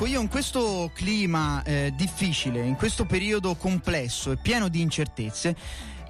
Ecco, io in questo clima eh, difficile, in questo periodo complesso e pieno di incertezze,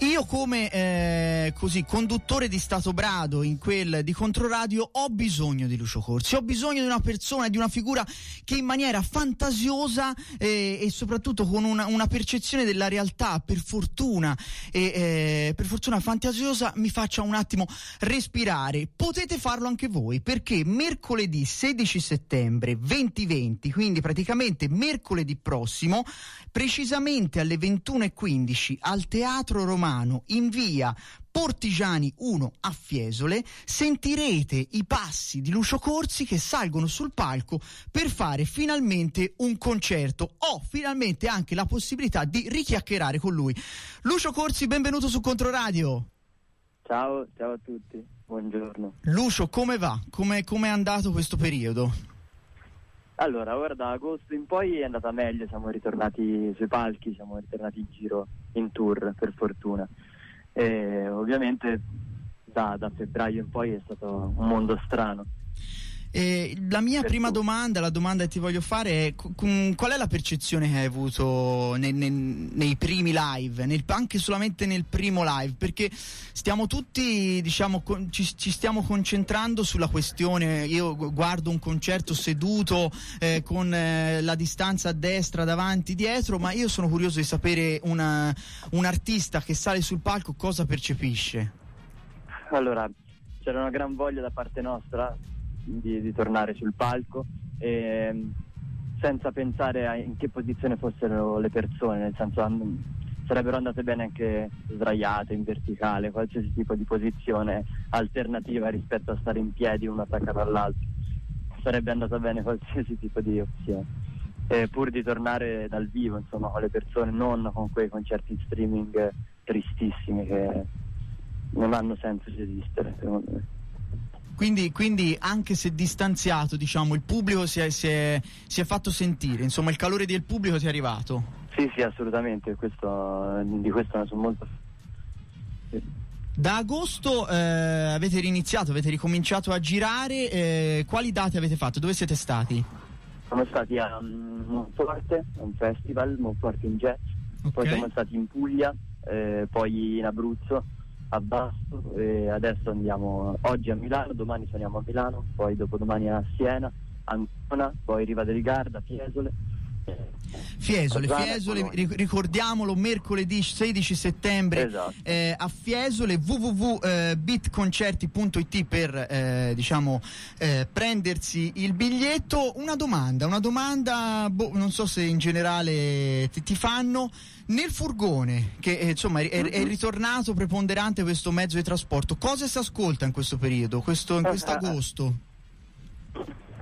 io come eh, così, conduttore di Stato Brado in quel di Controradio ho bisogno di Lucio Corsi, ho bisogno di una persona, di una figura che in maniera fantasiosa eh, e soprattutto con una, una, percezione della realtà per fortuna eh, per fortuna fantasiosa mi faccia un attimo respirare. Potete farlo anche voi perché mercoledì 16 settembre 2020, quindi praticamente mercoledì prossimo, precisamente alle 21.15 al Teatro Romano Romano in via Portigiani 1 a Fiesole sentirete i passi di Lucio Corsi che salgono sul palco per fare finalmente un concerto. Ho finalmente anche la possibilità di richiacchierare con lui. Lucio Corsi, benvenuto su Controradio. Ciao, ciao a tutti, buongiorno. Lucio, come va? Come è andato questo periodo? Allora, ora da agosto in poi è andata meglio, siamo ritornati sui palchi, siamo ritornati in giro in tour per fortuna. E ovviamente da, da febbraio in poi è stato un mondo strano eh, la mia prima domanda, la domanda che ti voglio fare è qual è la percezione che hai avuto nei, nei, nei primi live, nel, anche solamente nel primo live? Perché stiamo tutti, diciamo, con, ci, ci, stiamo concentrando sulla questione, io guardo un concerto seduto eh, con eh, la distanza a destra, davanti, dietro, ma io sono curioso di sapere una, un artista che sale sul palco cosa percepisce. Allora, c'era una gran voglia da parte nostra di, di tornare sul palco e, senza pensare a in che posizione fossero le persone, nel senso sarebbero andate bene anche sdraiate, in verticale, qualsiasi tipo di posizione alternativa rispetto a stare in piedi uno attaccato all'altro. Sarebbe andata bene qualsiasi tipo di opzione. E pur di tornare dal vivo, insomma, con le persone, non con quei concerti in streaming tristissimi che non hanno senso di esistere, secondo me. Quindi, quindi, anche se distanziato, diciamo, il pubblico si è, si, è, si è, fatto sentire, insomma il calore del pubblico ti è arrivato. Sì, sì, assolutamente, questo, di questo ne sono molto... Sì. Da agosto eh, avete riniziato, avete ricominciato a girare, eh, quali date avete fatto? Dove siete stati? Siamo stati a um, Monforte, un festival, Monforte in Jazz, okay. poi siamo stati in Puglia, eh, poi in Abruzzo, a Basto e adesso andiamo oggi a Milano, domani saliamo a Milano, poi dopodomani a Siena, Ancona, poi Riva del Garda, Fiesole. Fiesole, Fiesole, ricordiamolo mercoledì 16 settembre esatto. eh, a Fiesole www.bitconcerti.it per eh, diciamo eh, prendersi il biglietto. Una domanda, una domanda, boh, non so se in generale ti, ti fanno nel furgone, che eh, insomma è, è, ritornato preponderante questo mezzo di trasporto, cosa si ascolta in questo periodo, questo, in questo agosto?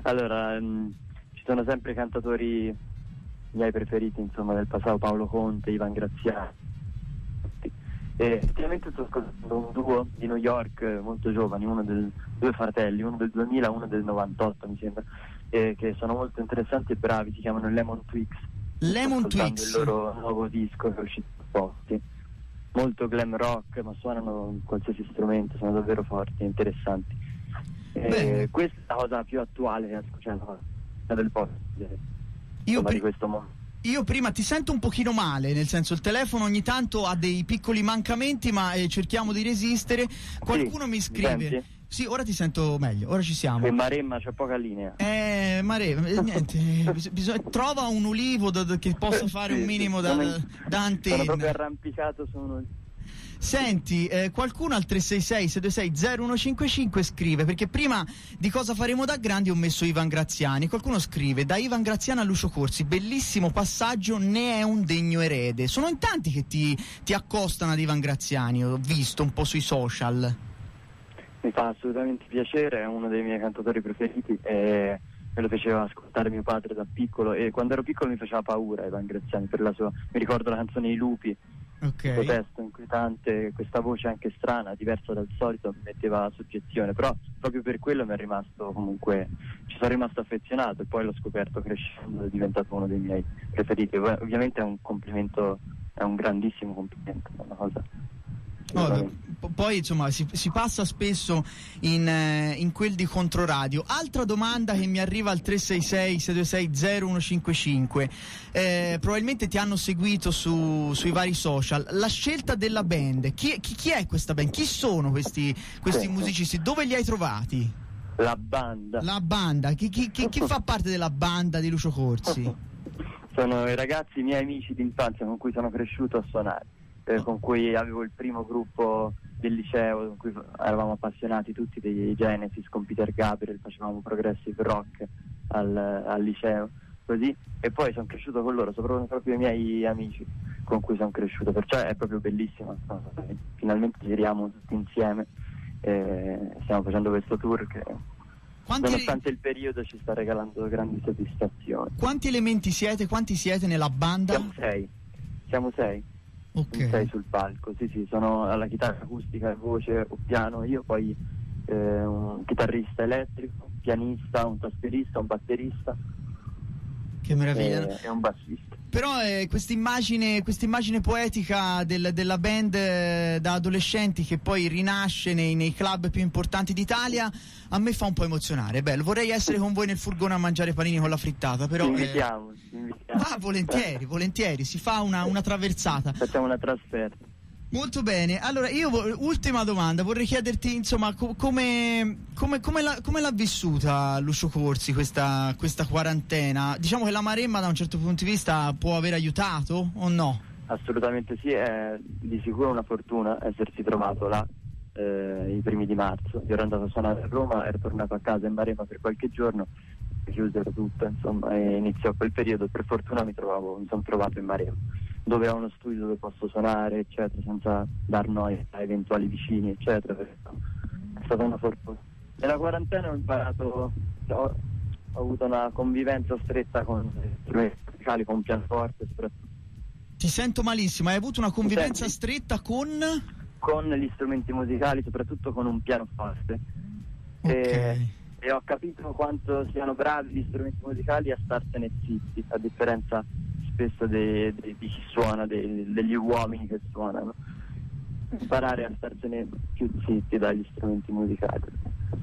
Allora, mm, ci sono sempre cantatori miei preferiti insomma, del passato, Paolo Conte, Ivan Graziani. E effettivamente sto ascoltando un duo di New York eh, molto giovani, uno del, due fratelli, uno del 2000 uno del 98 mi sembra, eh, che sono molto interessanti e bravi, si chiamano Lemon Twix Lemon Twix. il loro nuovo disco che è uscito posti. Molto glam rock, ma suonano qualsiasi strumento, sono davvero forti e interessanti. E questa è la cosa più attuale che cioè, del post io di questo mondo. Io prima ti sento un pochino male, nel senso il telefono ogni tanto ha dei piccoli mancamenti, ma eh, cerchiamo di resistere. Qualcuno sì, mi scrive. Sì, ora ti sento meglio, ora ci siamo. E Maremma c'è poca linea. Eh, Maremma, eh, niente, bisogna, trova un ulivo da, da, che possa fare un minimo da, da antenna. Sono proprio arrampicato su uno... Senti, eh, qualcuno al 366-626-0155 scrive, perché prima di cosa faremo da grandi ho messo Ivan Graziani, qualcuno scrive, da Ivan Graziani a Lucio Corsi, bellissimo passaggio, ne è un degno erede. Sono in tanti che ti, ti accostano ad Ivan Graziani, ho visto un po' sui social. Mi fa assolutamente piacere, è uno dei miei cantatori preferiti e me lo faceva ascoltare mio padre da piccolo e quando ero piccolo mi faceva paura Ivan Graziani per la sua, mi ricordo la canzone I lupi, okay. questo testo inquietante, questa voce anche strana, diversa dal solito, mi metteva soggezione, però proprio per quello mi è rimasto comunque, ci sono rimasto affezionato e poi l'ho scoperto crescendo, è diventato uno dei miei preferiti, ovviamente è un complimento, è un grandissimo complimento, una cosa Oh, poi insomma si, si passa spesso in, eh, in, quel di Controradio. Altra domanda che mi arriva al 366-626-0155, eh, probabilmente ti hanno seguito su, sui vari social, la scelta della band, chi, chi, chi è questa band? Chi sono questi, questi sì, musicisti? Dove li hai trovati? La banda. La banda, chi, chi, chi, chi fa parte della banda di Lucio Corsi? Sono i ragazzi miei amici d'infanzia con cui sono cresciuto a suonare, eh, con cui avevo il primo gruppo del liceo, con cui eravamo appassionati tutti dei Genesis con Peter Gabriel, facevamo progressive rock al, al liceo, così, e poi sono cresciuto con loro, sono proprio i miei amici con cui sono cresciuto, perciò è proprio bellissimo, finalmente giriamo tutti insieme, e stiamo facendo questo tour che quanti... Nonostante il periodo ci sta regalando grandi soddisfazioni. Quanti elementi siete? Quanti siete nella banda? Siamo sei. Siamo sei. Ok. Sei sul palco. Sì, sì, sono alla chitarra acustica, voce, o piano, io poi eh, un chitarrista elettrico, un pianista, un tastierista, un batterista. Che meraviglia. E, e un bassista. Però eh, questa immagine poetica del, della band eh, da adolescenti che poi rinasce nei, nei, club più importanti d'Italia a me fa un po' emozionare. Bello, vorrei essere con voi nel furgone a mangiare panini con la frittata, però... Invitiamo, eh, invitiamo. Va, volentieri, volentieri, si fa una, una traversata. Facciamo una trasferta. Molto bene, allora io ultima domanda, vorrei chiederti insomma co- come, come, come, la, come, l'ha vissuta Lucio Corsi questa, questa, quarantena? Diciamo che la Maremma da un certo punto di vista può aver aiutato o no? Assolutamente sì, è di sicuro una fortuna essersi trovato là eh, i primi di marzo. Io ero andato a suonare a Roma, ero tornato a casa in Maremma per qualche giorno, chiusero tutto insomma e iniziò quel periodo, per fortuna mi, mi sono trovato in Maremma dove ho uno studio dove posso suonare, eccetera, senza dar noia a eventuali vicini, eccetera. È stata una fortuna. Nella quarantena ho imparato, ho, ho avuto una convivenza stretta con strumenti musicali, con pianoforte soprattutto. Ti sento malissimo, hai avuto una convivenza stretta con? Con gli strumenti musicali, soprattutto con un pianoforte. Okay. E, e ho capito quanto siano bravi gli strumenti musicali a starsene zitti, a differenza spesso de, de, di chi suona, de, degli uomini che suonano. Imparare a starsene più zitti dagli strumenti musicali.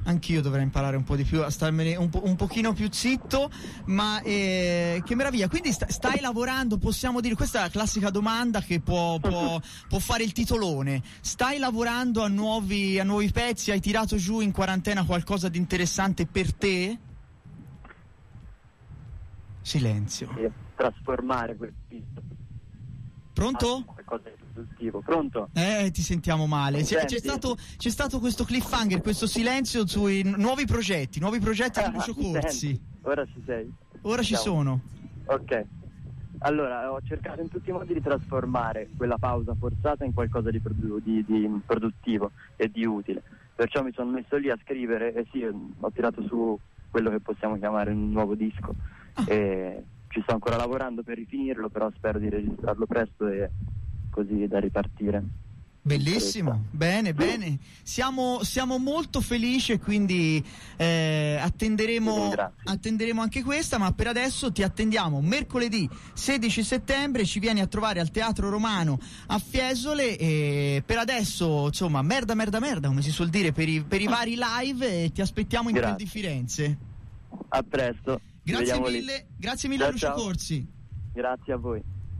Anch'io dovrei imparare un po' di più a starmene un, po', un pochino più zitto, ma eh, che meraviglia. Quindi sta, stai lavorando, possiamo dire, questa è la classica domanda che può, può, può fare il titolone. Stai lavorando a nuovi, a nuovi pezzi? Hai tirato giù in quarantena qualcosa di interessante per te? Silenzio. Sì, trasformare quel pizzo. Pronto? Qualcosa di produttivo. Pronto? Eh, ti sentiamo male. C'è, c'è, stato, c'è, stato, questo cliffhanger, questo silenzio sui nuovi progetti, nuovi progetti di Lucio Corsi. Ora ci sei. Ora ci sono. Ok. Allora, ho cercato in tutti i modi di trasformare quella pausa forzata in qualcosa di, produ- di, di produttivo e di utile. Perciò mi sono messo lì a scrivere e sì, ho tirato su quello che possiamo chiamare un nuovo disco e ci sto ancora lavorando per rifinirlo, però spero di registrarlo presto e così da ripartire. Bellissimo, bene, bene. Siamo, siamo molto felici e quindi eh, attenderemo, attenderemo, anche questa, ma per adesso ti attendiamo mercoledì 16 settembre, ci vieni a trovare al Teatro Romano a Fiesole e per adesso, insomma, merda, merda, merda, come si suol dire, per i, per i vari live e ti aspettiamo in quel di Firenze. A presto. Grazie mille, grazie mille ciao, Lucio Corsi. Grazie a voi.